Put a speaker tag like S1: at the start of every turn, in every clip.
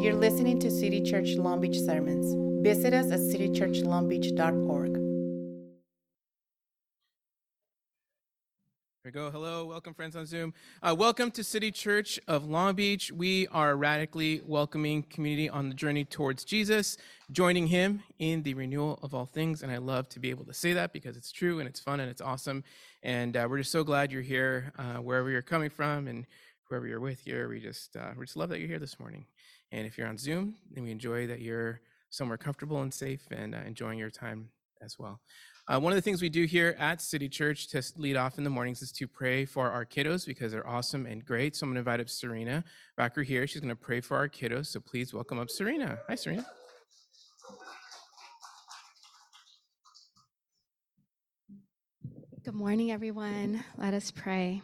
S1: You're listening to City Church Long Beach sermons. Visit us at citychurchlongbeach.org.
S2: There we go. Hello, welcome, friends on Zoom. Uh, welcome to City Church of Long Beach. We are a radically welcoming community on the journey towards Jesus, joining Him in the renewal of all things. And I love to be able to say that because it's true and it's fun and it's awesome. And uh, we're just so glad you're here, uh, wherever you're coming from and whoever you're with here. We just uh, we just love that you're here this morning. And if you're on Zoom, then we enjoy that you're somewhere comfortable and safe and uh, enjoying your time as well. Uh, one of the things we do here at City Church to lead off in the mornings is to pray for our kiddos because they're awesome and great. So I'm going to invite up Serena Backer here. She's going to pray for our kiddos. So please welcome up Serena. Hi, Serena.
S3: Good morning, everyone. Let us pray.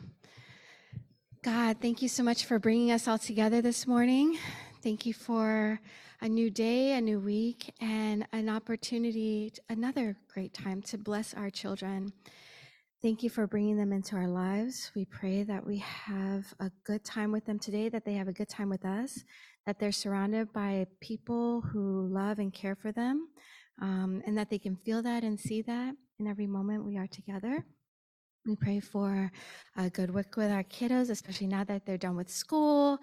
S3: God, thank you so much for bringing us all together this morning. Thank you for a new day, a new week, and an opportunity, another great time to bless our children. Thank you for bringing them into our lives. We pray that we have a good time with them today, that they have a good time with us, that they're surrounded by people who love and care for them, um, and that they can feel that and see that in every moment we are together. We pray for a good week with our kiddos, especially now that they're done with school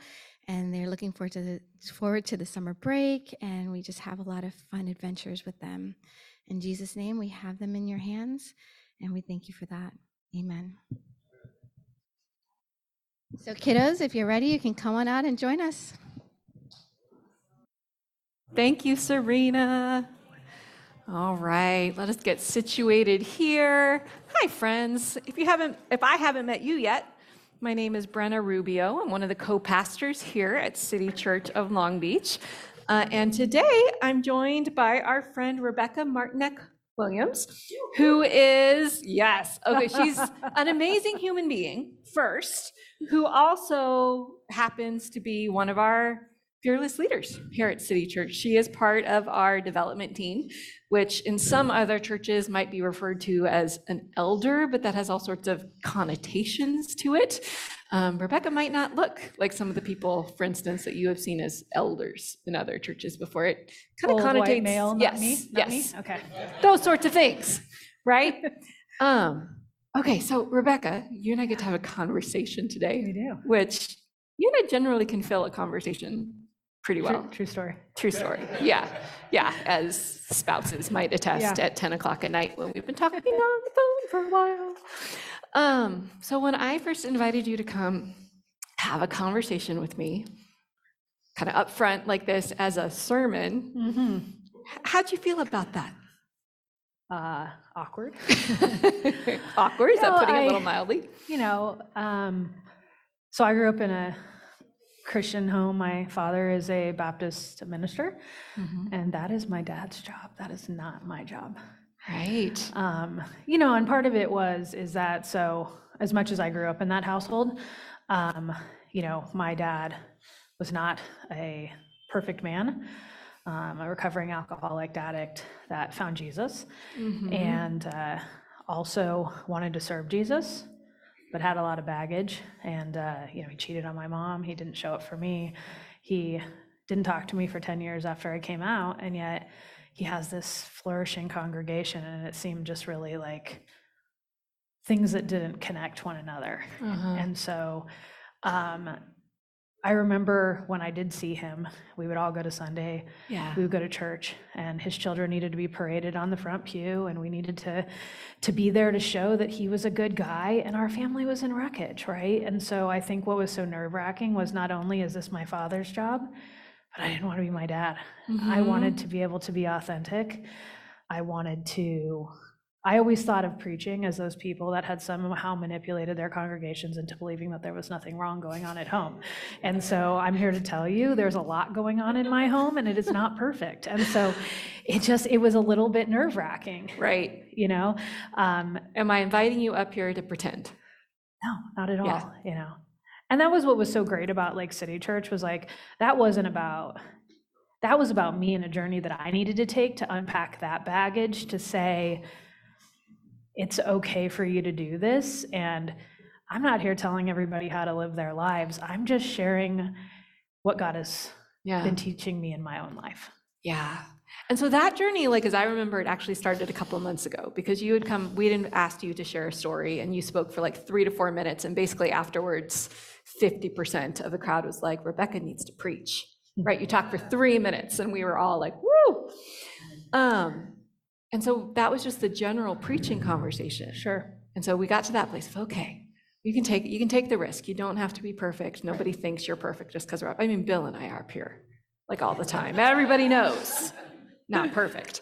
S3: and they're looking forward to the, forward to the summer break. And we just have a lot of fun adventures with them. In Jesus' name, we have them in your hands, and we thank you for that. Amen. So, kiddos, if you're ready, you can come on out and join us.
S4: Thank you, Serena. All right, let us get situated here. Hi, friends. If you haven't, if I haven't met you yet, my name is Brenna Rubio. I'm one of the co-pastors here at City Church of Long Beach, uh, and today I'm joined by our friend Rebecca Martinek Williams, who is yes, okay, she's an amazing human being first, who also happens to be one of our fearless leaders here at City Church. She is part of our development team, which in some other churches might be referred to as an elder, but that has all sorts of connotations to it. Um, Rebecca might not look like some of the people, for instance, that you have seen as elders in other churches before. It kind of
S5: Old white male, not
S4: yes,
S5: me, not me?
S4: yes,
S5: Okay.
S4: those sorts of things, right? um, okay, so Rebecca, you and I get to have a conversation today,
S5: We do.
S4: which you and I generally can fill a conversation pretty well.
S5: true story.
S4: True story. Yeah. Yeah. As spouses might attest
S5: Yeah.
S4: at 10 o'clock at night when we've been talking on the phone for a while. Um, so when I first invited you to come have a conversation with me, kind of upfront like this as a sermon,
S5: Mm-hmm.
S4: h- how'd you feel about that?
S5: Uh, awkward.
S4: Awkward, is that
S5: No,
S4: putting it a little mildly?
S5: You know, um, so I grew up in a Christian home. My father is a Baptist minister, and that is my dad's job. That is not my job.
S4: Right.
S5: Um, you know, and part of it was, is that, so as much as I grew up in that household, um, you know, my dad was not a perfect man, um, a recovering alcoholic addict that found Jesus and uh, also wanted to serve Jesus, but had a lot of baggage. And, uh, you know, he cheated on my mom. He didn't show up for me. He didn't talk to me for 10 years after I came out. And yet he has this flourishing congregation. And it seemed just really like things that didn't connect one another.
S4: Uh-huh.
S5: And so um, I remember when I did see him, we would all go to Sunday.
S4: Yeah.
S5: we would go to church and his children needed to be paraded on the front pew and we needed to to be there to show that he was a good guy and our family was in wreckage right? And so i think what was so nerve-wracking was not only is this my father's job but i didn't want to be my dad. I mm-hmm. wanted to be able to be authentic. I wanted to I always thought of preaching as those people that had somehow manipulated their congregations into believing that there was nothing wrong going on at home. And so I'm here to tell you there's a lot going on in my home and it is not perfect. And so it just, it was a little bit nerve wracking,
S4: Right.
S5: you know? Um,
S4: Am I inviting you up here to pretend?
S5: no, not at
S4: Yeah.
S5: all, you know? And that was what was so great about Lake City Church was like, that wasn't about, that was about me and a journey that I needed to take to unpack that baggage, to say, it's okay for you to do this. And I'm not here telling everybody how to live their lives. I'm just sharing what God has
S4: Yeah.
S5: been teaching me in my own life.
S4: Yeah. And so that journey, like, as I remember, it actually started a couple of months ago because you had come, we had asked you to share a story and you spoke for like three to four minutes. And basically afterwards, 50% of the crowd was like, Rebecca needs to preach, right? You talked for three minutes and we were all like, woo. Um, and so that was just the general preaching conversation.
S5: Sure.
S4: And so we got to that place of, okay, you can take, you can take the risk. You don't have to be perfect. Nobody thinks you're perfect just because we're up. I mean, Bill and I are up here like all the time. Everybody knows, not perfect.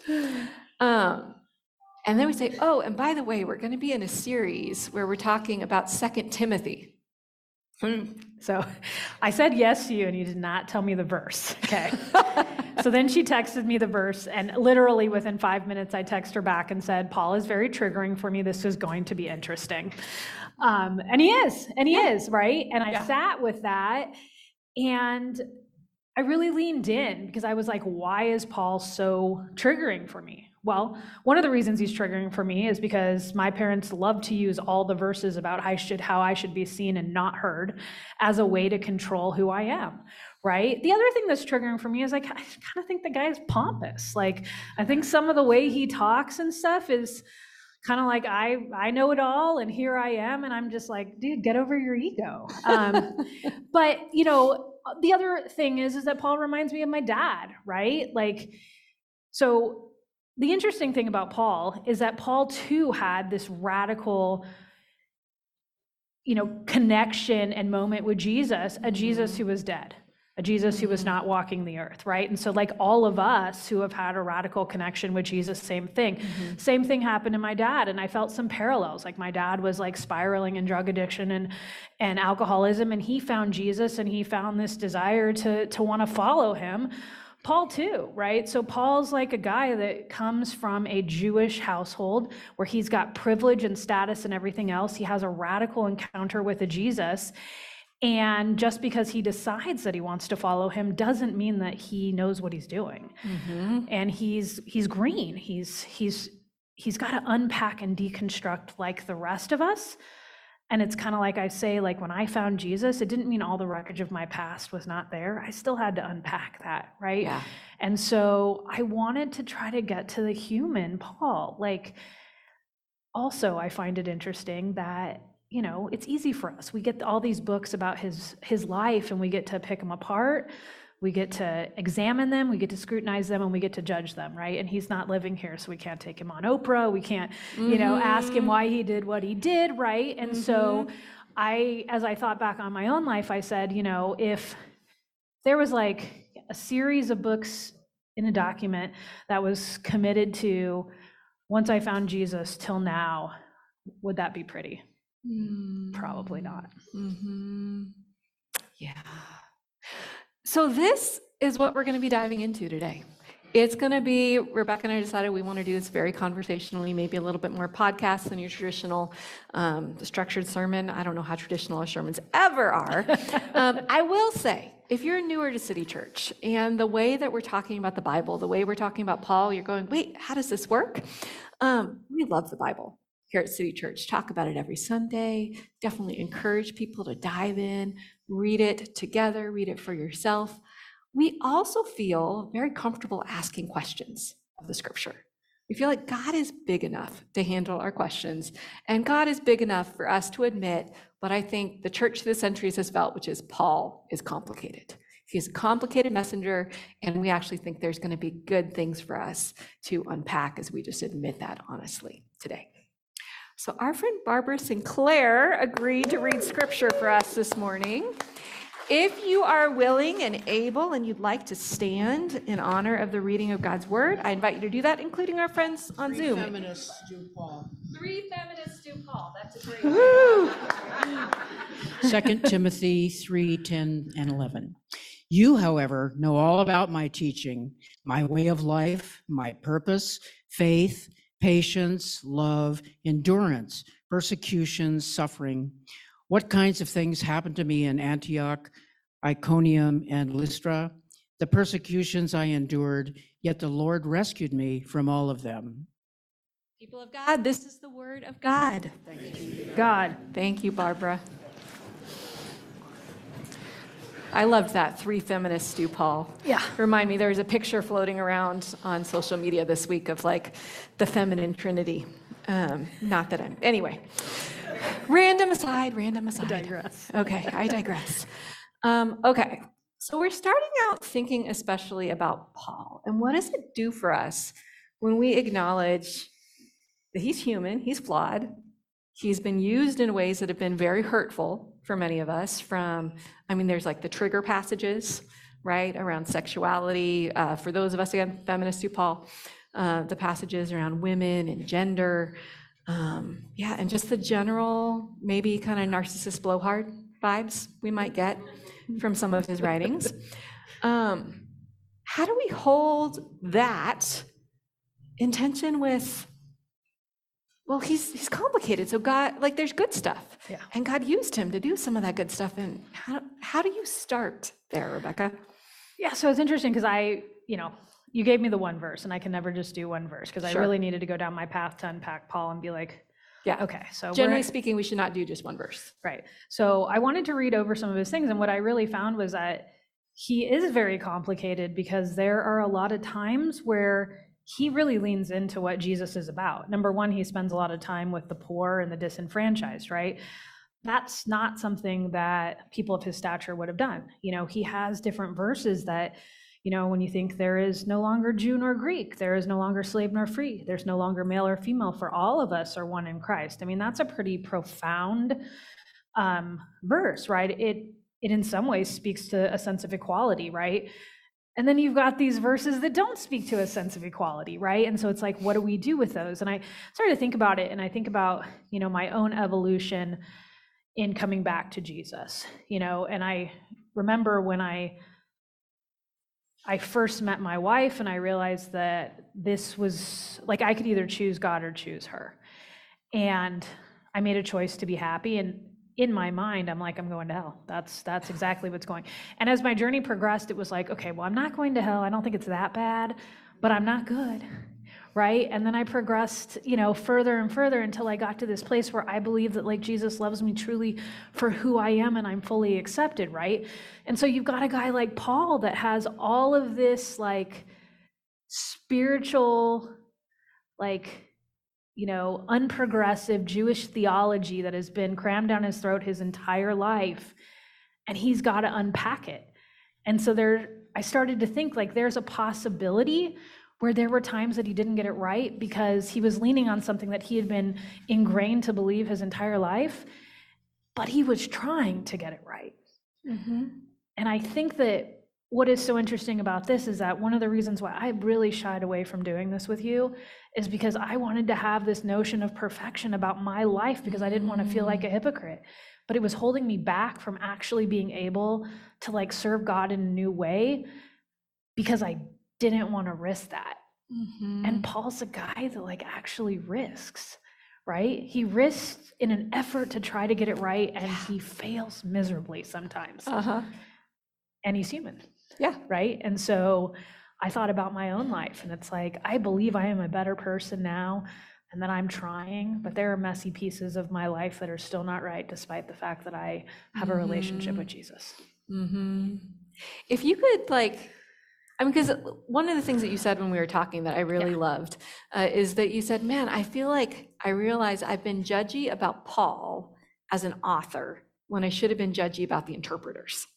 S4: Um, and then we say, oh, and by the way, we're going to be in a series where we're talking about Second Timothy.
S5: So I said yes to you, and you did not tell me the verse. Okay. so then she texted me the verse, and literally within five minutes, I texted her back and said, Paul is very triggering for me. This is going to be interesting. Um, and he is, and he is, right? And I
S4: Yeah.
S5: sat with that, and I really leaned in because I was like, why is Paul so triggering for me? Well, one of the reasons he's triggering for me is because my parents love to use all the verses about how I should how I should be seen and not heard as a way to control who I am, right? The other thing that's triggering for me is like I kind of think the guy's pompous. Like I think some of the way he talks and stuff is kind of like I I know it all and here I am and I'm just like, dude, get over your ego. Um, but you know, the other thing is is that Paul reminds me of my dad, right? Like so the interesting thing about Paul is that Paul too had this radical you know connection and moment with Jesus, a Jesus who was dead. A Jesus who was not walking the earth, right? And so, like all of us who have had a radical connection with Jesus, same thing. Mm-hmm. Same thing happened to my dad, and I felt some parallels. Like my dad was like spiraling in drug addiction and and alcoholism, and he found Jesus, and he found this desire to to want to follow him. Paul too, right? So Paul's like a guy that comes from a Jewish household where he's got privilege and status and everything else. He has a radical encounter with a Jesus. And just because he decides that he wants to follow him doesn't mean that he knows what he's doing. Mm-hmm. And he's he's green. He's he's he's got to unpack and deconstruct like the rest of us. And it's kind of like I say, like when I found Jesus, it didn't mean all the wreckage of my past was not there. I still had to unpack that, right?
S4: Yeah.
S5: And so I wanted to try to get to the human Paul. Like, also, I find it interesting that you know it's easy for us. We get all these books about his his life, and we get to pick them apart. We get to examine them, we get to scrutinize them, and we get to judge them, right? And he's not living here, so we can't take him on Oprah. We can't, you know, ask him mm-hmm. why he did what he did, right? And so mm-hmm. I, as I thought back on my own life, I said, you know, if there was like a series of books in a document that was committed to once I found Jesus till now, would that be pretty? Probably not.
S4: hmm Yeah. So this is what we're going to be diving into today. It's going to be, Rebecca and I decided we want to do this very conversationally, maybe a little bit more podcast than your traditional um, structured sermon. I don't know how traditional our sermons ever are. um, I will say, if you're newer to City Church and the way that we're talking about the Bible, the way we're talking about Paul, you're going, wait, how does this work? Um, we love the Bible here at City Church. Talk about it every Sunday. Definitely encourage people to dive in, read it together, read it for yourself. We also feel very comfortable asking questions of the scripture. We feel like God is big enough to handle our questions, and God is big enough for us to admit what I think the church of the centuries has felt, which is Paul is complicated. He's a complicated messenger, and we actually think there's going to be good things for us to unpack as we just admit that honestly today. So, our friend Barbara Sinclair agreed to read scripture for us this morning. If you are willing and able and you'd like to stand in honor of the reading of God's word, I invite you to do that, including our friends on Zoom.
S1: Feminists do Paul.
S4: Three feminists do Paul. That's a great.
S6: Second Timothy 3, 10, and 11. You, however, know all about my teaching, my way of life, my purpose, faith, patience, love, endurance, persecutions, suffering. What kinds of things happened to me in Antioch, Iconium, and Lystra? The persecutions I endured, yet the Lord rescued me from all of them.
S4: People of God, this is the word of God.
S5: God,
S4: Thank you, Barbara. I loved that. Three feminists do Paul.
S5: Yeah.
S4: Remind me, there was a picture floating around on social media this week of like the feminine trinity. Um, not that I'm, anyway. Random aside, random aside.
S5: digress.
S4: Okay, I digress. Um, okay, so we're starting out thinking especially about Paul and what does it do for us when we acknowledge that he's human, he's flawed, he's been used in ways that have been very hurtful for many of us. From, I mean, there's like the trigger passages, right, around sexuality. Uh, for those of us again, feminists, do Paul, uh, the passages around women and gender. Um, yeah, and just the general, maybe kind of narcissist blowhard vibes we might get from some of his writings. Um, how do we hold that intention with, well, he's he's complicated. So God, like, there's good stuff,
S5: Yeah.
S4: and God used him to do some of that good stuff. And how how do you start there, Rebecca?
S5: Yeah, so it's interesting because I, you know, you gave me the one verse, and I can never just do one verse because I
S4: Sure.
S5: really needed to go down my path to unpack Paul and be like,
S4: Yeah.
S5: okay, so we're-
S4: Generally speaking, we should not do just one verse.
S5: Right. So I wanted to read over some of his things, and what I really found was that he is very complicated because there are a lot of times where he really leans into what Jesus is about. Number one, he spends a lot of time with the poor and the disenfranchised, right? That's not something that people of his stature would have done. You know, he has different verses that, you know, when you think there is no longer Jew nor Greek, there is no longer slave nor free, there's no longer male or female, for all of us are one in Christ. I mean, that's a pretty profound um, verse, right? It it in some ways speaks to a sense of equality, right? And then you've got these verses that don't speak to a sense of equality, right? And so it's like, what do we do with those? And I started to think about it, and I think about you know my own evolution in coming back to Jesus, you know, and I remember when I I first met my wife and I realized that this was like I could either choose God or choose her. And I made a choice to be happy and in my mind I'm like I'm going to hell. That's that's exactly what's going. And as my journey progressed it was like okay, well I'm not going to hell. I don't think it's that bad, but I'm not good. Right? And then I progressed, you know, further and further until I got to this place where I believe that like Jesus loves me truly for who I am and I'm fully accepted, right? And so you've got a guy like Paul that has all of this like spiritual like you know, unprogressive Jewish theology that has been crammed down his throat his entire life, and he's got to unpack it. And so there, I started to think like there's a possibility where there were times that he didn't get it right because he was leaning on something that he had been ingrained to believe his entire life, but he was trying to get it right. Mm-hmm. And I think that what is so interesting about this is that one of the reasons why I really shied away from doing this with you is because I wanted to have this notion of perfection about my life because I didn't want to feel like a hypocrite. But it was holding me back from actually being able to like serve God in a new way because I didn't want to risk that. And Paul's a guy that like actually risks, right? He risks in an effort to try to get it right and he fails miserably sometimes.
S4: Uh huh.
S5: And he's human
S4: Yeah.
S5: right? And so I thought about my own life, and it's like, I believe I am a better person now and that I'm trying, but there are messy pieces of my life that are still not right, despite the fact that I have a relationship with Jesus.
S4: hmm If you could like, I mean, because one of the things that you said when we were talking that I really loved uh, is that you said, man, I feel like I realize I've been judgy about Paul as an author when I should have been judgy about the interpreters.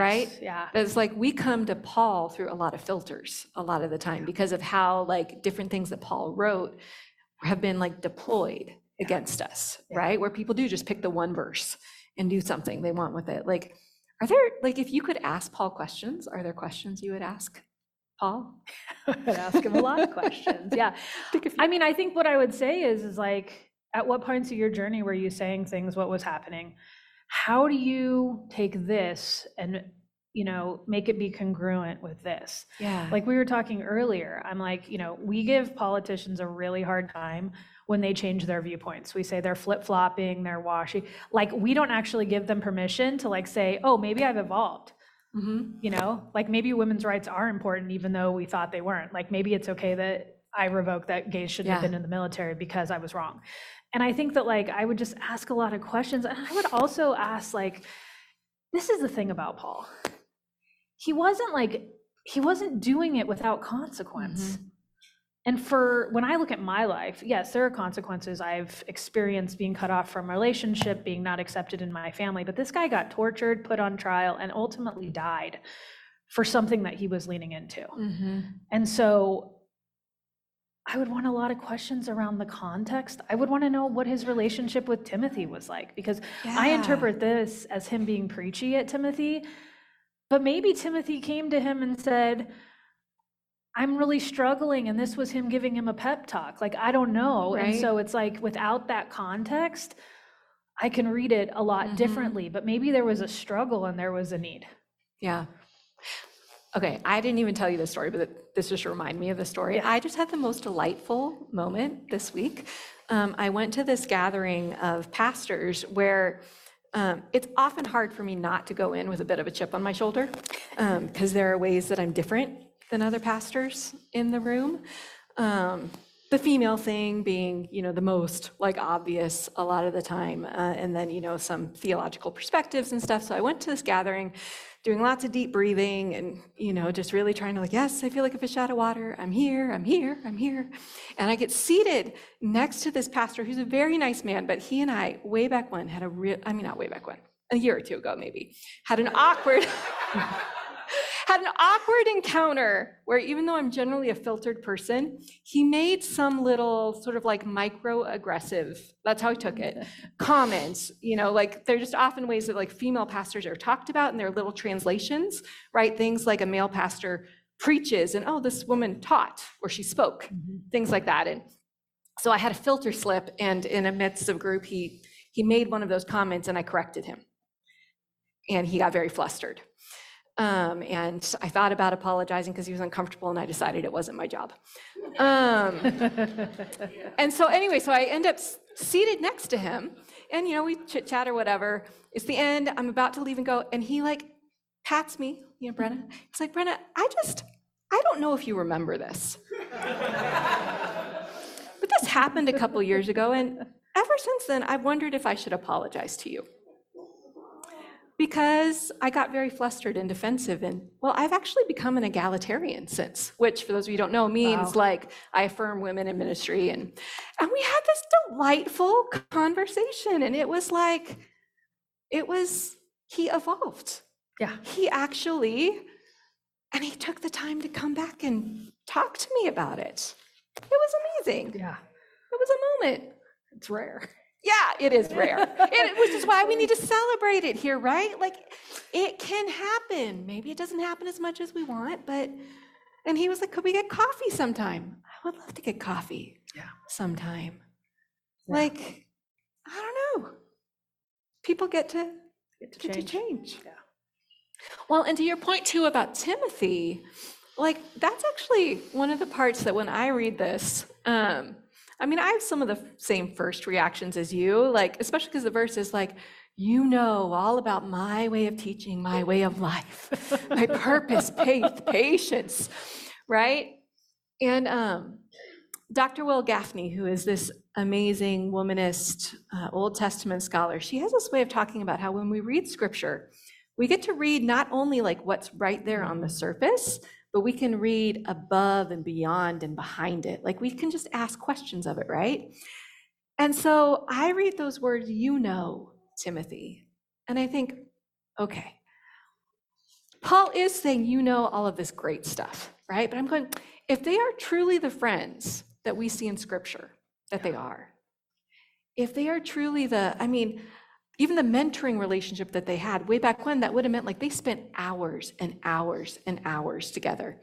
S4: Right?
S5: Yes, Yeah.
S4: It's like we come to Paul through a lot of filters a lot of the time because of how like different things that Paul wrote have been like deployed against us,
S5: Yeah.
S4: right? Where people do just pick the one verse and do something they want with it. Like, are there, like, if you could ask Paul questions, are there questions you would ask Paul?
S5: I'd ask him a lot of questions. Yeah.
S4: Pick a few.
S5: I mean, I think what I would say is, is like, at what points of your journey were you saying things? What was happening? How do you take this and, you know, make it be congruent with this?
S4: Yeah.
S5: Like we were talking earlier, I'm like, you know, we give politicians a really hard time when they change their viewpoints. We say they're flip flopping, they're washy. Like we don't actually give them permission to like say, oh, maybe I've evolved.
S4: Mhm.
S5: You know, like maybe women's rights are important even though we thought they weren't. Like maybe it's okay that I revoke that gays shouldn't have been in the military because I was wrong. And I think that like I would just ask a lot of questions. And I would also ask like, this is the thing about Paul. He wasn't like, he wasn't doing it without consequence. And for when I look at my life, yes, there are consequences. I've experienced being cut off from a relationship, being not accepted in my family, but this guy got tortured, put on trial, and ultimately died for something that he was leaning into.
S4: Mm-hmm.
S5: And so I would want a lot of questions around the context. I would want to know what his relationship with Timothy was like because I interpret this as him being preachy at Timothy. But maybe Timothy came to him and said, I'm really struggling. And this was him giving him a pep talk. Like, I don't know. And so it's like without that context, I can read it a lot
S4: Mhm.
S5: differently. But maybe there was a struggle and there was a need.
S4: Yeah. Okay, I didn't even tell you this story, but this just reminded me of the story. I just had the most delightful moment this week. Um, I went to this gathering of pastors where um, it's often hard for me not to go in with a bit of a chip on my shoulder because there are ways that I'm different than other pastors in the room. Um, the female thing being, you know, the most like obvious a lot of the time, uh, and then you know some theological perspectives and stuff. So I went to this gathering, doing lots of deep breathing, and you know, just really trying to like, yes, I feel like a fish out of water. I'm here. I'm here. I'm here. And I get seated next to this pastor who's a very nice man, but he and I way back when had a real, I mean, not way back when, a year or two ago maybe, had an awkward. had an awkward encounter where even though I'm generally a filtered person, he made some little sort of like microaggressive, that's how he took it, comments, you know, like they're just often ways that like female pastors are talked about and in their little translations, right? Things like a male pastor preaches and oh, this woman taught or she spoke, mm-hmm. things like that. And so I had a filter slip and in a midst of group, he he made one of those comments and I corrected him. And he got very flustered. Um, and I thought about apologizing because he was uncomfortable and I decided it wasn't my job. Um, and so anyway, so I end up seated next to him and, you know, we chit chat or whatever. It's the end. I'm about to leave and go. And he like pats me, you know, Brenna. He's like, Brenna, I just, I don't know if you remember this. but this happened a couple years ago. And ever since then, I've wondered if I should apologize to you because I got very flustered and defensive. And well, I've actually become an egalitarian since, which for those of you who don't know means
S5: Wow.
S4: like I affirm women in ministry. And, and we had this delightful conversation. And it was like, it was, he evolved.
S5: Yeah.
S4: He actually, and he took the time to come back and talk to me about it. It was amazing.
S5: Yeah.
S4: It was a moment.
S5: It's rare.
S4: Yeah, it is rare. it, which is why we need to celebrate it here, right? Like, it can happen. Maybe it doesn't happen as much as we want, but, and he was like, could we get coffee sometime? I would love to get coffee.
S5: Yeah.
S4: Sometime.
S5: Yeah.
S4: Like, I don't know. People get to,
S5: Get to
S4: get to
S5: change.
S4: change.
S5: Yeah.
S4: Well, and to your point too about Timothy, like that's actually one of the parts that when I read this, um, I mean, I have some of the same first reactions as you, like, especially because the verse is like, you know all about my way of teaching, my way of life, my purpose, faith, patience, right? And um, Dr. Wil Gafney, who is this amazing womanist uh, Old Testament scholar, she has this way of talking about how when we read scripture, we get to read not only like what's right there on the surface, but we can read above and beyond and behind it. Like we can just ask questions of it, right? And so I read those words, you know, Timothy, and I think, okay, Paul is saying, you know, all of this great stuff, right? But I'm going, if they are truly the friends that we see in scripture, that they are, if they are truly the, I mean, even the mentoring relationship that they had way back when, that would have meant like they spent hours and hours and hours together.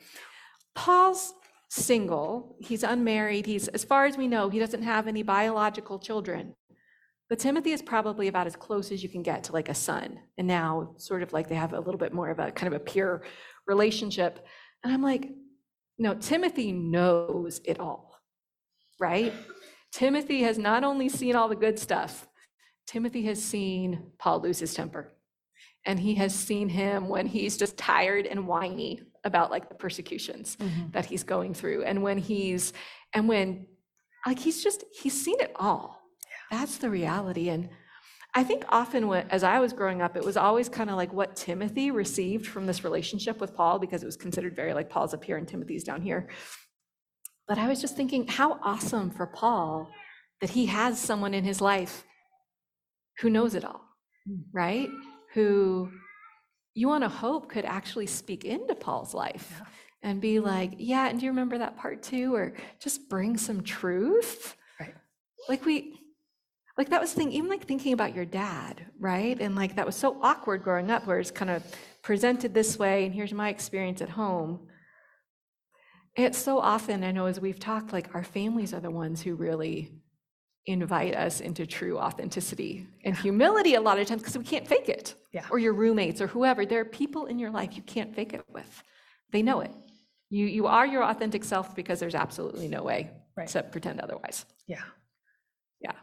S4: Paul's single, he's unmarried, he's, as far as we know, he doesn't have any biological children. But Timothy is probably about as close as you can get to like a son. And now, sort of like they have a little bit more of a kind of a peer relationship. And I'm like, no, Timothy knows it all, right? Timothy has not only seen all the good stuff, Timothy has seen Paul lose his temper. And he has seen him when he's just tired and whiny about like the persecutions mm-hmm. that he's going through. And when he's, and when, like, he's just, he's seen it all. That's the reality. And I think often when, as I was growing up, it was always kind of like what Timothy received from this relationship with Paul because it was considered very like Paul's up here and Timothy's down here. But I was just thinking, how awesome for Paul that he has someone in his life who knows it all, mm. right? Who you want to hope could actually speak into Paul's life
S5: Yeah.
S4: and be like, yeah, and do you remember that part too? Or just bring some truth.
S5: Right.
S4: Like we, like that was the thing, even like thinking about your dad, right? And like that was so awkward growing up where it's kind of presented this way, and here's my experience at home. It's so often, I know as we've talked, like our families are the ones who really invite us into true authenticity and humility a lot of times because we can't fake it.
S5: Yeah.
S4: Or your roommates or whoever. There are people in your life you can't fake it with. They know it. You, you are your authentic self because there's absolutely no way
S5: Right.
S4: to pretend otherwise.
S5: Yeah.
S4: Yeah.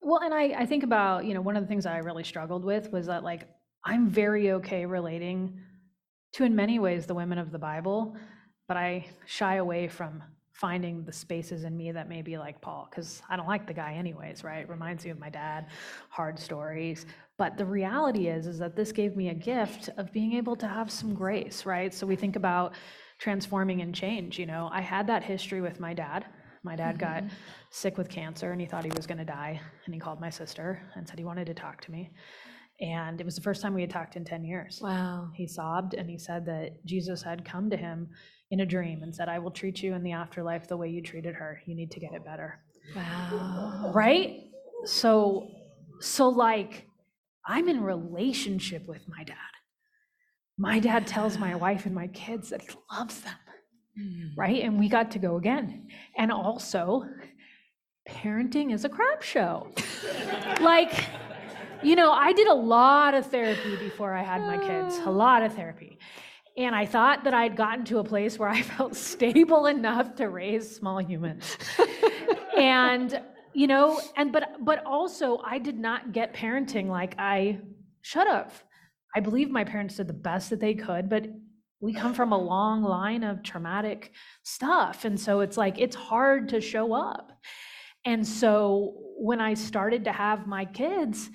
S5: Well, and I, I think about, you know, one of the things I really struggled with was that like, I'm very okay relating to, in many ways, the women of the Bible, but I shy away from finding the spaces in me that may be like Paul, because I don't like the guy anyways, right? Reminds me of my dad, hard stories. But the reality is, is that this gave me a gift of being able to have some grace, right? So we think about transforming and change, you know, I had that history with my dad. My dad got mm-hmm. sick with cancer and he thought he was going to die. And he called my sister and said he wanted to talk to me. And it was the first time we had talked in 10 years.
S4: Wow.
S5: He sobbed and he said that Jesus had come to him in a dream and said, I will treat you in the afterlife the way you treated her. You need to get it better.
S4: Wow.
S5: Right? So, so like, I'm in relationship with my dad. My dad tells my wife and my kids that he loves them hmm. right? And we got to go again. And also, parenting is a crap show. like, you know, I did a lot of therapy before I had my kids, a lot of therapy. And I thought that I'd gotten to a place where I felt stable enough to raise small humans. and, you know, and but but also I did not get parenting like I should have. I believe my parents did the best that they could, but we come from a long line of traumatic stuff. And so it's like, it's hard to show up. And so when I started to have my kids,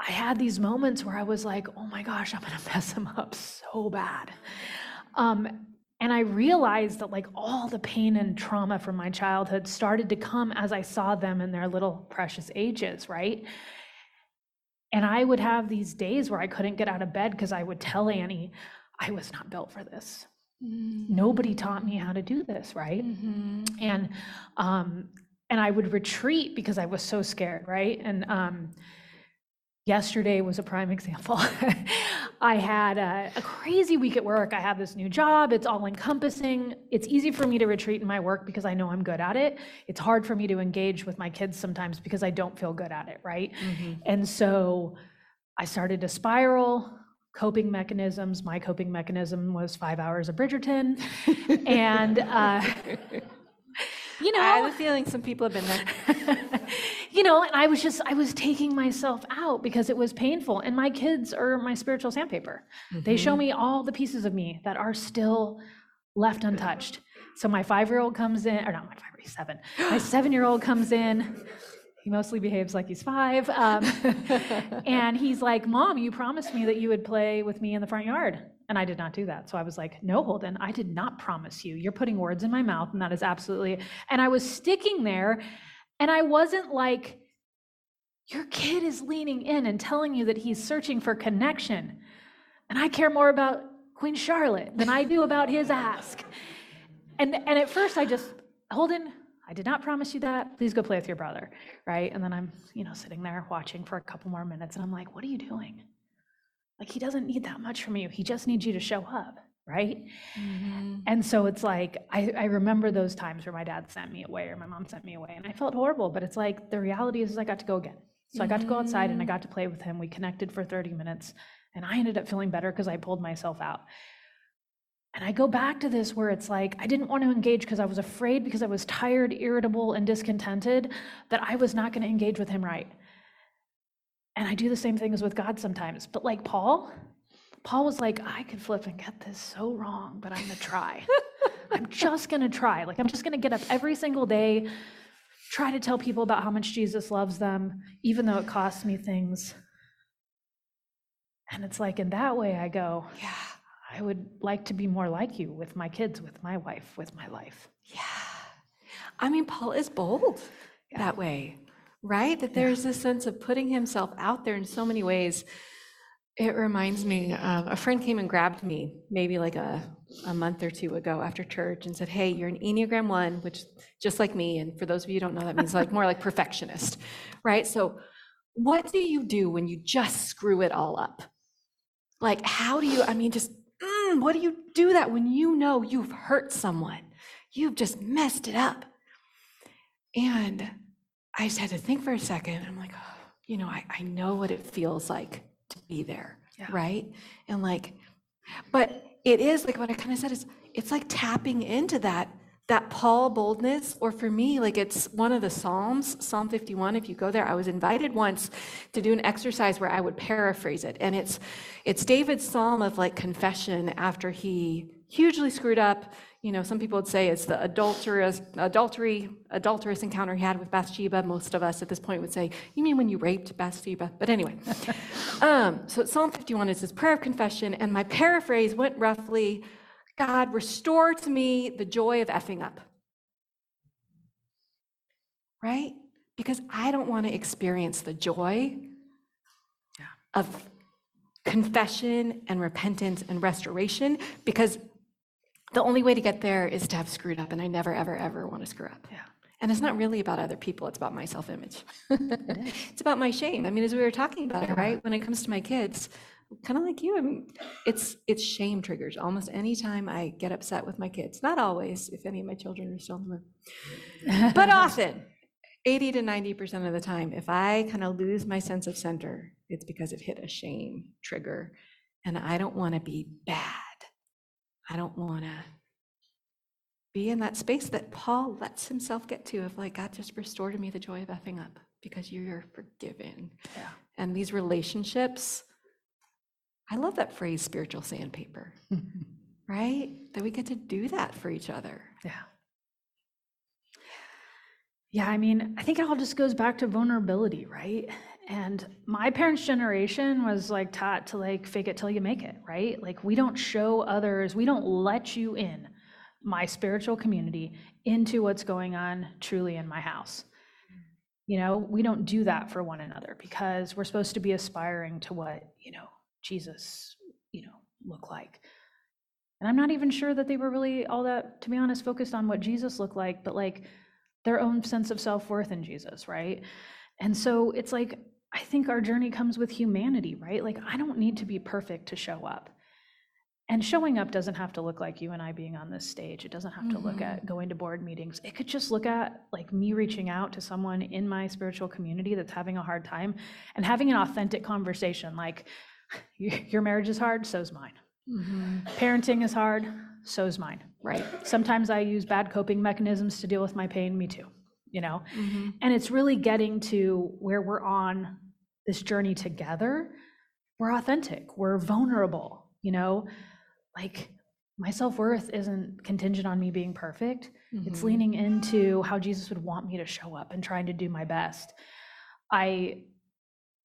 S5: I had these moments where I was like, oh my gosh, I'm going to mess them up so bad. Um, and I realized that like all the pain and trauma from my childhood started to come as I saw them in their little precious ages, right? And I would have these days where I couldn't get out of bed because I would tell Annie, I was not built for this. Nobody taught me how to do this, right? And um, and I would retreat because I was so scared, right? And um, yesterday was a prime example. I had a, a crazy week at work. I have this new job. It's all encompassing. It's easy for me to retreat in my work because I know I'm good at it. It's hard for me to engage with my kids sometimes because I don't feel good at it, right? And so I started to spiral. Coping mechanisms. My coping mechanism was five hours of Bridgerton, and uh, you know,
S4: I have a feeling some people have been there.
S5: you know, and I was just, I was taking myself out because it was painful. And my kids are my spiritual sandpaper. They show me all the pieces of me that are still left untouched. So my five year old comes in, or not my five, he's seven. My seven year old comes in. He mostly behaves like he's five. Um, and he's like, Mom, you promised me that you would play with me in the front yard. And I did not do that. So I was like, No, Holden, I did not promise you. You're putting words in my mouth. And that is absolutely. And I was sticking there. And I wasn't like, Your kid is leaning in and telling you that he's searching for connection. And I care more about Queen Charlotte than I do about his ask. And, and at first I just, Holden, I did not promise you that. Please go play with your brother, right? And then I'm, you know, sitting there watching for a couple more minutes and I'm like, what are you doing? Like, he doesn't need that much from you. He just needs you to show up, right? Mm-hmm. And so it's like, I, I remember those times where my dad sent me away or my mom sent me away and I felt horrible, but it's like, the reality is, is I got to go again. So I got to go outside and I mm-hmm. got to play with him. We connected for 30 minutes and I ended up feeling better because I pulled myself out. And I go back to this where it's like, I didn't want to engage because I was afraid because I was tired, irritable, and discontented that I was not going to engage with him right. And I do the same thing as with God sometimes. But like Paul, Paul was like, I could flip and get this so wrong, but I'm going to try. I'm just going to try. Like, I'm just going to get up every single day try to tell people about how much Jesus loves them, even though it costs me things. And it's like in that way, I go,
S4: Yeah.
S5: I would like to be more like you with my kids, with my wife, with my life.
S4: Yeah. I mean, Paul is bold that way, right? That there's this sense of putting himself out there in so many ways. It reminds me, uh, a friend came and grabbed me maybe like a, a month or two ago after church and said, Hey, you're an Enneagram one, which just like me. And for those of you who don't know, that means like more like perfectionist, right? So, what do you do when you just screw it all up? Like, how do you, I mean, just, mm, what do you do that when you know you've hurt someone? You've just messed it up. And I just had to think for a second. I'm like, oh, you know, I, I know what it feels like to be there,
S5: Yeah.
S4: right? And like, but it is like what I kind of said is it's like tapping into that that Paul boldness, or for me, like it's one of the Psalms, Psalm 51. If you go there, I was invited once to do an exercise where I would paraphrase it. And it's it's David's psalm of like confession after he hugely screwed up. You know, some people would say it's the adulterous, adultery, adulterous encounter he had with Bathsheba. Most of us at this point would say, "You mean when you raped Bathsheba?" But anyway, um, so Psalm 51 is his prayer of confession, and my paraphrase went roughly, "God, restore to me the joy of effing up." Right? Because I don't want to experience the joy of confession and repentance and restoration because the only way to get there is to have screwed up and i never ever ever want to screw up
S5: Yeah.
S4: and it's not really about other people it's about my self-image it's about my shame i mean as we were talking about it right when it comes to my kids kind of like you I mean, it's it's shame triggers almost any time i get upset with my kids not always if any of my children are still in the room but often 80 to 90% of the time, if I kind of lose my sense of center, it's because it hit a shame trigger. And I don't want to be bad. I don't want to be in that space that Paul lets himself get to of like, God, just restore to me the joy of effing up because you're forgiven.
S5: Yeah.
S4: And these relationships, I love that phrase, spiritual sandpaper, right? That we get to do that for each other.
S5: Yeah. Yeah, I mean, I think it all just goes back to vulnerability, right? And my parents' generation was like taught to like fake it till you make it, right? Like we don't show others, we don't let you in my spiritual community into what's going on truly in my house. You know, we don't do that for one another because we're supposed to be aspiring to what, you know, Jesus, you know, look like. And I'm not even sure that they were really all that, to be honest, focused on what Jesus looked like, but like their own sense of self worth in Jesus, right? And so it's like, I think our journey comes with humanity, right? Like, I don't need to be perfect to show up. And showing up doesn't have to look like you and I being on this stage. It doesn't have to look mm-hmm. at going to board meetings. It could just look at like me reaching out to someone in my spiritual community that's having a hard time and having an authentic conversation like, your marriage is hard, so's mine. Mm-hmm. Parenting is hard, so's mine.
S4: Right.
S5: Sometimes I use bad coping mechanisms to deal with my pain, me too, you know?
S4: Mm-hmm.
S5: And it's really getting to where we're on this journey together. We're authentic, we're vulnerable, you know? Like my self worth isn't contingent on me being perfect. It's
S4: Mhm.
S5: leaning into how Jesus would want me to show up and trying to do my best. I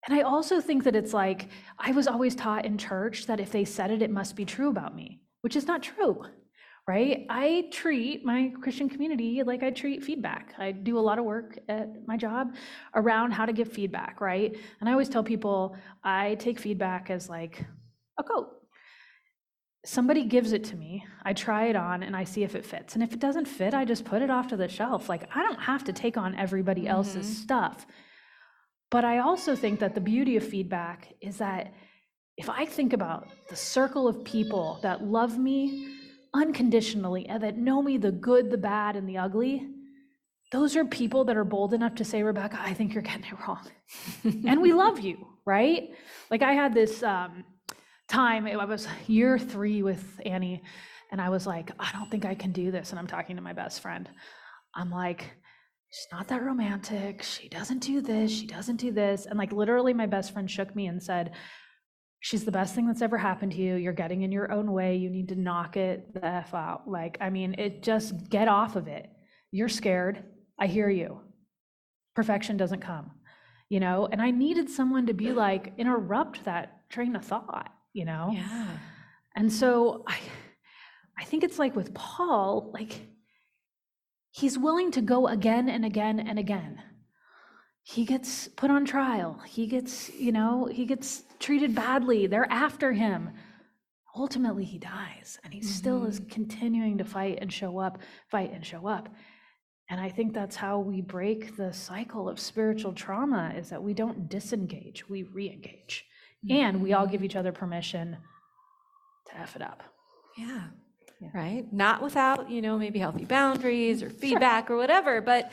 S5: and I also think that it's like I was always taught in church that if they said it, it must be true about me, which is not true, right? I treat my Christian community like I treat feedback. I do a lot of work at my job around how to give feedback, right? And I always tell people I take feedback as like a coat. Somebody gives it to me, I try it on, and I see if it fits. And if it doesn't fit, I just put it off to the shelf. Like, I don't have to take on everybody else's mm-hmm. stuff. But I also think that the beauty of feedback is that if I think about the circle of people that love me unconditionally and that know me the good, the bad, and the ugly, those are people that are bold enough to say, Rebecca, I think you're getting it wrong. and we love you, right? Like I had this um, time, I was year three with Annie, and I was like, I don't think I can do this. And I'm talking to my best friend. I'm like, she's not that romantic. She doesn't do this. She doesn't do this. And like literally, my best friend shook me and said, She's the best thing that's ever happened to you. You're getting in your own way. You need to knock it the F out. Like, I mean, it just get off of it. You're scared. I hear you. perfection doesn't come, you know? And I needed someone to be like, interrupt that train of thought, you know?
S4: Yeah.
S5: And so I, I think it's like with Paul, like he's willing to go again and again and again. He gets put on trial. He gets, you know, he gets treated badly. They're after him. Ultimately, he dies, and he still is mm-hmm. continuing to fight and show up, fight and show up. And I think that's how we break the cycle of spiritual trauma is that we don't disengage, we re-engage. And we all mm-hmm. give each other permission to F it up.
S4: Yeah.
S5: Yeah.
S4: Right? Not without, you know, maybe healthy boundaries or feedback or whatever, but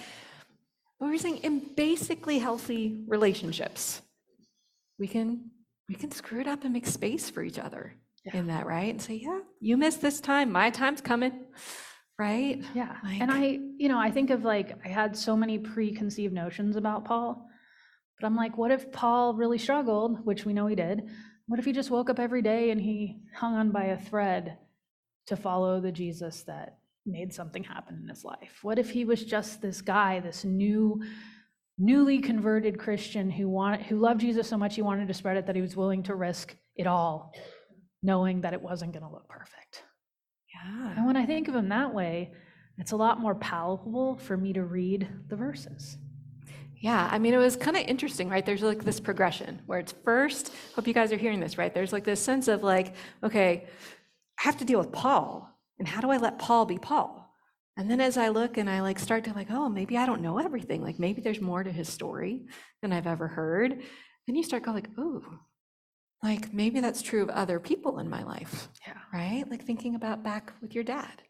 S4: but we're saying in basically healthy relationships, we can we can screw it up and make space for each other in that, right? And say, yeah, you missed this time, my time's coming. Right?
S5: Yeah. and I, you know, I think of like, I had so many preconceived notions about Paul, but I'm like, what if Paul really struggled, which we know he did? What if he just woke up every day and he hung on by a thread to follow the Jesus that made something happen in his life? What if he was just this guy, this new, newly converted Christian who wanted, who loved Jesus so much he wanted to spread it that he was willing to risk it all, knowing that it wasn't going to look perfect?
S4: Yeah.
S5: And when I think of him that way, it's a lot more palatable for me to read the verses.
S4: Yeah, I mean, it was kind of interesting, right? There's like this progression where it's first, hope you guys are hearing this, right? There's like this sense of like, okay, I have to deal with Paul, and how do I let Paul be Paul? And then as I look and I like start to like, oh, maybe I don't know everything. Like maybe there's more to his story than I've ever heard. Then you start going like, ooh, like maybe that's true of other people in my life
S5: Yeah.
S4: right? Like thinking about back with your dad,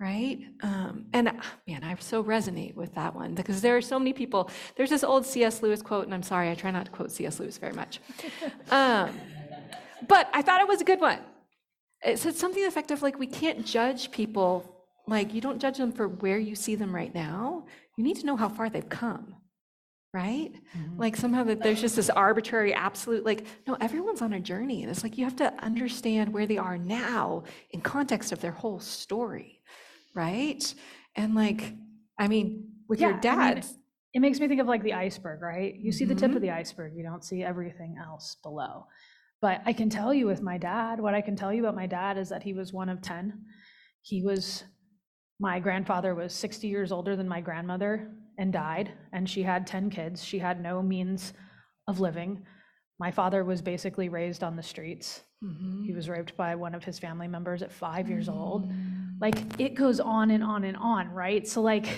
S4: right? Um, and ah, man, I so resonate with that one because there are so many people. There's this old C.S. Lewis quote, and I'm sorry, I try not to quote C.S. Lewis very much. Um, but I thought it was a good one. It said something effective like, we can't judge people, like, you don't judge them for where you see them right now. You need to know how far they've come. Right? Mm-hmm. Like somehow that there's just this arbitrary absolute, like, no, everyone's on a journey. And it's like you have to understand where they are now in context of their whole story. Right? And like, I mean, with your
S5: Yeah, I mean,
S4: dad,
S5: It makes me think of like the iceberg, right? You see the tip of mm-hmm. the iceberg, you don't see everything else below. But I can tell you with my dad, what I can tell you about my dad is that he was one of 10. He was, my grandfather was 60 years older than my grandmother and died, and she had 10 kids. She had no means of living. My father was basically raised on the streets.
S4: Mhm.
S5: He was raped by one of his family members at five years old.
S4: Mm.
S5: Like it goes on and on and on, right? So, like,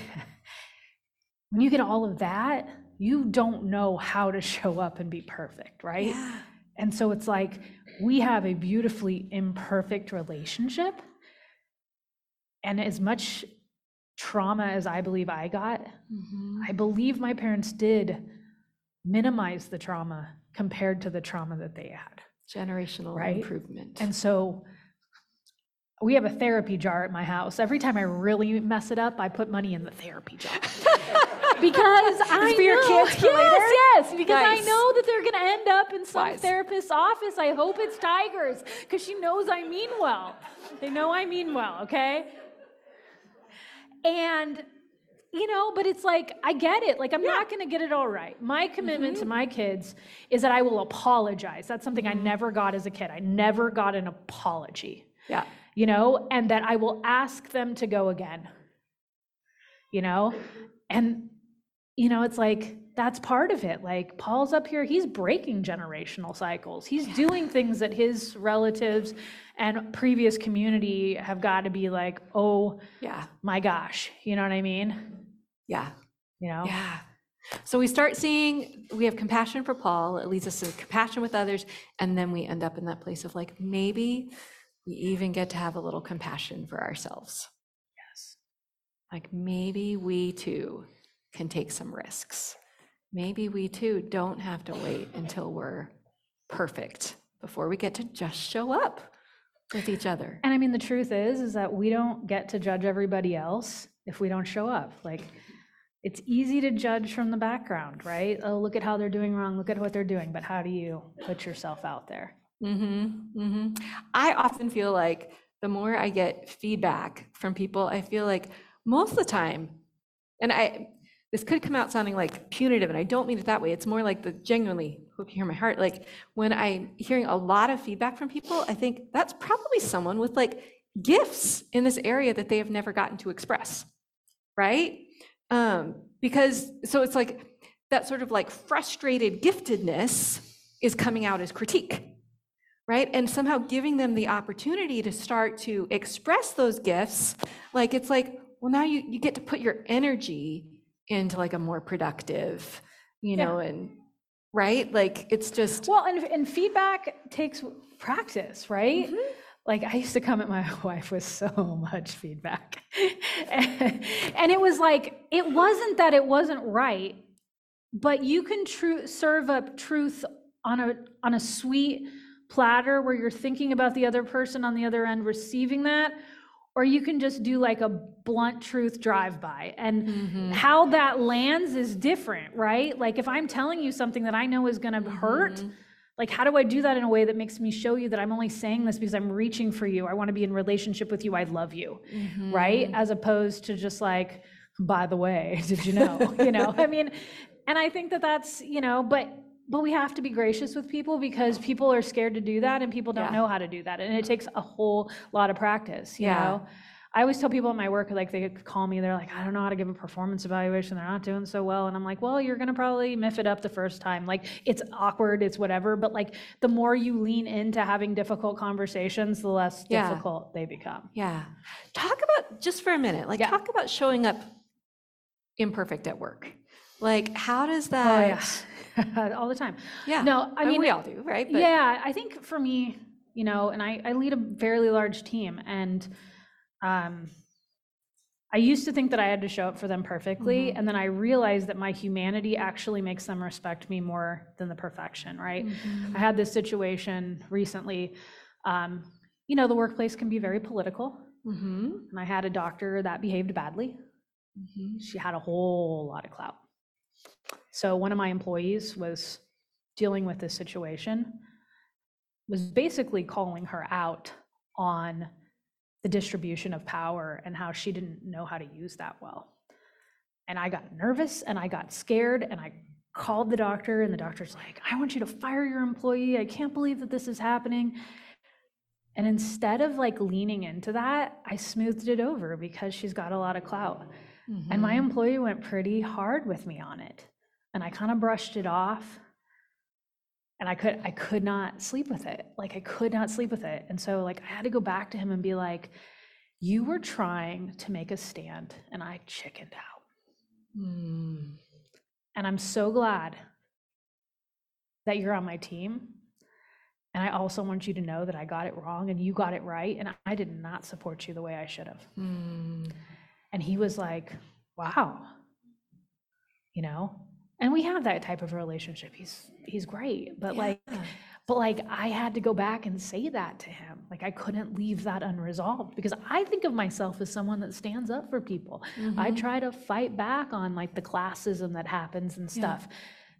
S5: when you get all of that, you don't know how to show up and be perfect, right?
S4: Yeah.
S5: And so it's like we have a beautifully imperfect relationship. And as much trauma as I believe I got,
S4: Mhm.
S5: I believe my parents did minimize the trauma compared to the trauma that they had.
S4: Generational
S5: Right?
S4: improvement.
S5: And so we have a therapy jar at my house. Every time I really mess it up, I put money in the therapy jar. because I
S4: for your
S5: know-
S4: kids for
S5: yes,
S4: later?
S5: yes, because I know that they're going to end up in some
S4: Wise.
S5: therapist's office. I hope it's Tigers because she knows I mean well. They know I mean well, okay? And you know, but it's like I get it. Like I'm not going to get it all right. My commitment to mm-hmm. my kids is that I will apologize. That's something I mm-hmm. never got as a kid. I never got an apology
S4: yeah.
S5: You know, and that I will ask them to go again, you know? And, you know, it's like, that's part of it. Like, Paul's up here, he's breaking generational cycles. He's doing things that his relatives and previous community have got to be like, oh
S4: Yeah.
S5: my gosh, you know what I mean?
S4: Yeah.
S5: You know?
S4: Yeah. So we start seeing we have compassion for Paul. It leads us to compassion with others. And then we end up in that place of like, maybe we even get to have a little compassion for ourselves.
S5: Yes.
S4: Like maybe we too can take some risks. Maybe we too don't have to wait until we're perfect before we get to just show up with each other.
S5: And I mean, the truth is, is that we don't get to judge everybody else if we don't show up. Like, it's easy to judge from the background, right? Oh, look at how they're doing wrong. Look at what they're doing. But how do you put yourself out there?
S4: Mm-hmm, mm-hmm. I often feel like the more I get feedback from people, I feel like most of the time, and I, this could come out sounding like punitive, and I don't mean it that way. It's more like the genuinely, hope you hear my heart. Like when I'm hearing a lot of feedback from people, I think that's probably someone with like gifts in this area that they have never gotten to express, right? Um, because so it's like that sort of like frustrated giftedness is coming out as critique, right? And somehow giving them the opportunity to start to express those gifts, like it's like, well, now you, you get to put your energy into like a more productive, you
S5: Yeah.
S4: know, and right? Like it's just,
S5: Well, and, and feedback takes practice, right?
S4: Mm-hmm.
S5: Like I used to come at my wife with so much feedback. and it was like, it wasn't that it wasn't right, but you can tru- serve up truth on a, on a sweet platter where you're thinking about the other person on the other end receiving that, or you can just do like a blunt truth drive by. And
S4: Mm-hmm.
S5: how that lands is different, right? Like if I'm telling you something that I know is going to hurt,
S4: Mm-hmm.
S5: like how do I do that in a way that makes me show you that I'm only saying this because I'm reaching for you. I want to be in relationship with you. I love you, right?
S4: Mm-hmm.
S5: As opposed to just like, by the way, did you know? you know, I mean, and I think that that's you know, but but we have to be gracious with people because people are scared to do that and people don't
S4: Yeah.
S5: know how to do that, and it takes a whole lot of practice. You
S4: Yeah.
S5: know. I always tell people at my work, like they call me, they're like, I don't know how to give a performance evaluation. They're not doing so well. And I'm like, well, you're going to probably miff it up the first time. Like it's awkward, it's whatever. But like the more you lean into having difficult conversations, the less
S4: Yeah.
S5: difficult they become.
S4: yeah. Talk about, just for a minute, like talk about showing up imperfect at work. Like, how does
S5: Oh,
S4: that?
S5: yes. All the time.
S4: Yeah.
S5: No, I mean,
S4: we all do, right? But-
S5: yeah, I think for me, you know, and I, I lead a fairly large team, and um, I used to think that I had to show up for them perfectly,
S4: Mm-hmm.
S5: and then I realized that my humanity actually makes them respect me more than the perfection, right?
S4: Mm-hmm.
S5: I had this situation recently. Um, you know, the workplace can be very political,
S4: Mm-hmm.
S5: and I had a doctor that behaved badly.
S4: Mhm.
S5: She had a whole lot of clout. So one of my employees was dealing with this situation, was basically calling her out on the distribution of power and how she didn't know how to use that well. And I got nervous and I got scared and I called the doctor and the doctor's like, I want you to fire your employee. I can't believe that this is happening. And instead of like leaning into that, I smoothed it over because she's got a lot of clout. And my mm-hmm. employee went pretty hard with me on it. And I kind of brushed it off. And I could I could not sleep with it. Like I could not sleep with it. And so like I had to go back to him and be like, you were trying to make a stand and I chickened out.
S4: Mm.
S5: And I'm so glad that you're on my team. And I also want you to know that I got it wrong and you got it right. And I did not support you the way I should have.
S4: Mm.
S5: And he was like, wow, you know? And we have that type of relationship. He's he's great. But like but like I had to go back and say that to him. Like I couldn't leave that unresolved because I think of myself as someone that stands up for people. I
S4: Mhm.
S5: try to fight back on like the classism that happens and
S4: Yeah.
S5: stuff.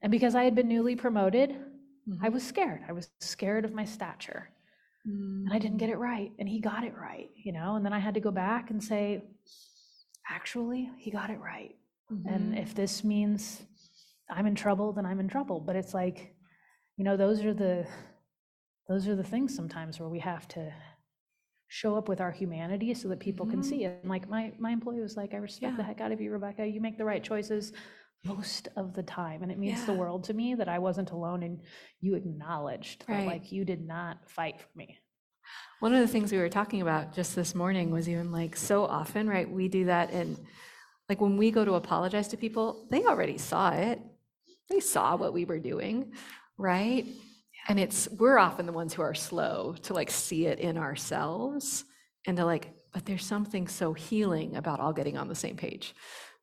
S5: And because I had been newly promoted, I
S4: Mhm.
S5: was scared. I was scared of my stature and I didn't get it right and he got it right, you know? And then I had to go back and say actually, he got it right. And
S4: Mhm.
S5: if this means I'm in trouble, then I'm in trouble. But it's like, you know, those are the those are the things sometimes where we have to show up with our humanity so that people can
S4: Mhm.
S5: see it. And like my my employee was like, I respect the heck out of you, Rebecca. You make the right choices most of the time. And it means the world to me that I wasn't alone and you acknowledged that like you did not fight for me.
S4: One of the things we were talking about just this morning was even like so often, right? We do that and like when we go to apologize to people, they already saw it. They saw what we were doing, right? And it's we're often the ones who are slow to like see it in ourselves and to like, but there's something so healing about all getting on the same page,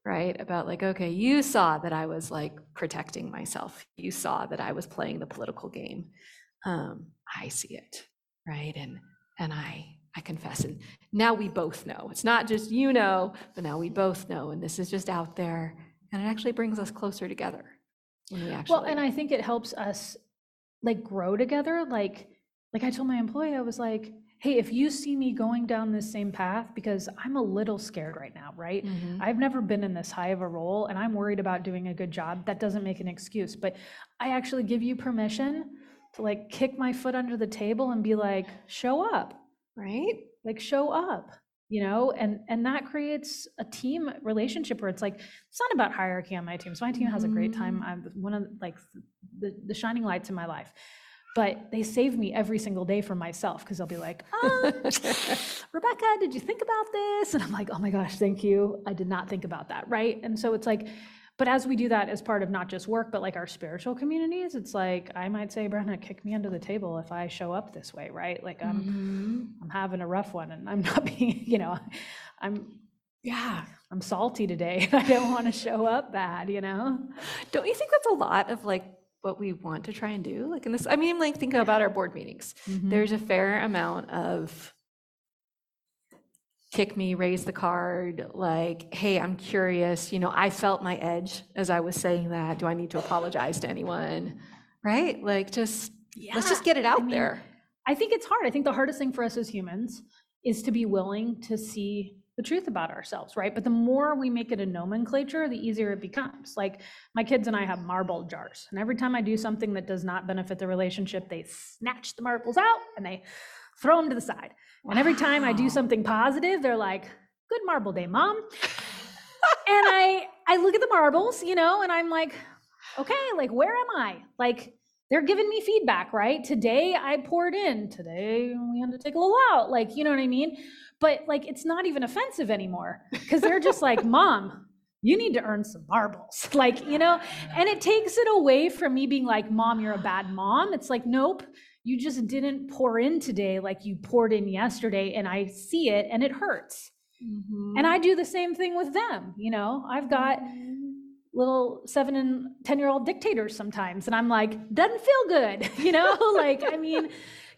S4: right? About like, okay, you saw that I was like protecting myself. You saw that I was playing the political game. Um, I see it, right? And and I I confess. And now we both know. It's not just you know, but now we both know. And this is just out there. And it actually brings us closer together when we actually.
S5: Well, and I think it helps us like grow together. Like, like I told my employee, I was like, hey, if you see me going down this same path, because I'm a little scared right now, right? Mm-hmm. I've never been in this high of a role and I'm worried about doing a good job. That doesn't make an excuse, but I actually give you permission to like kick my foot under the table and be like, show up,
S4: Right?
S5: like show up you know and and that creates a team relationship where it's like it's not about hierarchy on my team. So my team has a great time. Mm-hmm. I'm one of like the, the shining lights in my life. But they save me every single day for myself because they'll be like oh, rebecca did you think about this? And i'm like oh my gosh thank you. I did not think about that. Right? And so it's like but as we do that as part of not just work but like our spiritual communities it's like i might say brenna kick me under the table if i show up this way right like i'm
S4: Mm-hmm.
S5: I'm having a rough one and I'm not being, you know, I'm,
S4: Yeah.
S5: I'm salty today. and I don't want to show up bad, you know?
S4: Don't you think that's a lot of like what we want to try and do? Like in this, I mean, like think about our board meetings. There's a fair amount of kick me, raise the card, like, hey, I'm curious, you know, I felt my edge as I was saying that. Do I need to apologize to anyone? Right? Like just let's just get it out
S5: mean,
S4: there.
S5: I think it's hard. I think the hardest thing for us as humans is to be willing to see the truth about ourselves, right? But the more we make it a nomenclature, the easier it becomes. Like my kids and I have marble jars, and every time I do something that does not benefit the relationship, they snatch the marbles out and they throw them to the side. And every time I do something positive, they're like, "Good marble day, mom." and I I look at the marbles, you know, and I'm like, "Okay, like where am I?" Like they're giving me feedback, right? Today I poured in. Today we had to take a little out. Like, you know what I mean? But like it's not even offensive anymore because they're just like, "Mom, you need to earn some marbles." Like, you know, and it takes it away from me being like, "Mom, you're a bad mom." It's like, "Nope, you just didn't pour in today like you poured in yesterday and I see it and it hurts." And I mm-hmm. do the same thing with them, you know. I've got mm-hmm. little 7 and 10 year old dictators sometimes and I'm like, "Doesn't feel good." You know, like I mean,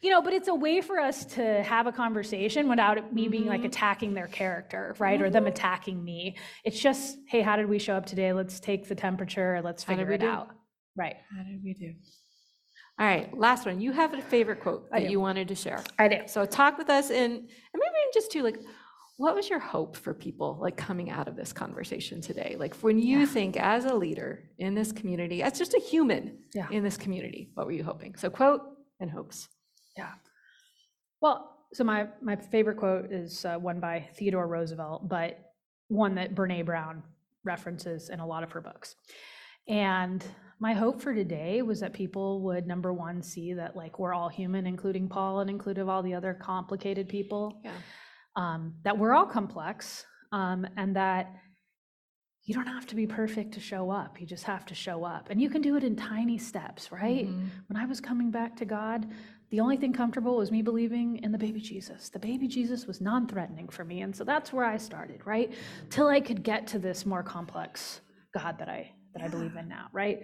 S5: you know, but it's a way for us to have a conversation without it- me being like mm-hmm. attacking their character, right? Or them attacking me. It's just, "Hey, how did we show up today? Let's take the temperature, let's figure it
S4: do?
S5: out." Right.
S4: How did we do? All right, last one. You have a favorite quote
S5: I
S4: that
S5: do.
S4: you wanted to share.
S5: I do.
S4: So talk with us and, and maybe just to like, what was your hope for people like coming out of this conversation today? Like when you think as a leader in this community, as just a human
S5: Yeah.
S4: in this community, what were you hoping? So quote and hopes.
S5: Yeah. Well, so my my favorite quote is uh, one by Theodore Roosevelt, but one that Brene Brown references in a lot of her books. And my hope for today was that people would number one see that like we're all human, including Paul and including all the other complicated people.
S4: Yeah.
S5: Um, that we're all complex, um, and that you don't have to be perfect to show up. You just have to show up, and you can do it in tiny steps, right?
S4: Mhm.
S5: When I was coming back to God, the only thing comfortable was me believing in the baby Jesus. The baby Jesus was non threatening for me. And so that's where I started, right? Till I could get to this more complex God that I, that I believe in now, right?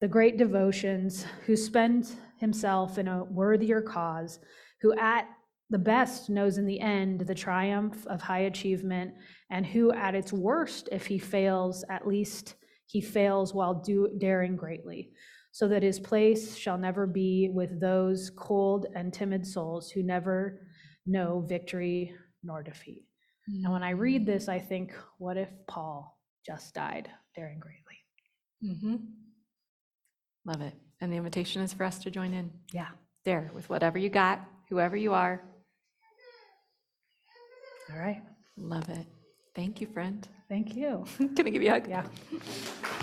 S5: the great devotions, who spends himself in a worthier cause, who at the best knows in the end the triumph of high achievement, and who at its worst, if he fails, at least he fails while do, daring greatly so that his place shall never be with those cold and timid souls who never know victory nor defeat. And when I read this, I think, what if Paul just died daring greatly?
S4: Mhm. Love it. And the invitation is for us to join in
S5: Yeah.
S4: there with whatever you got, whoever you are.
S5: All right.
S4: Love it. Thank you, friend.
S5: Thank you.
S4: Can I give you a hug?
S5: Yeah.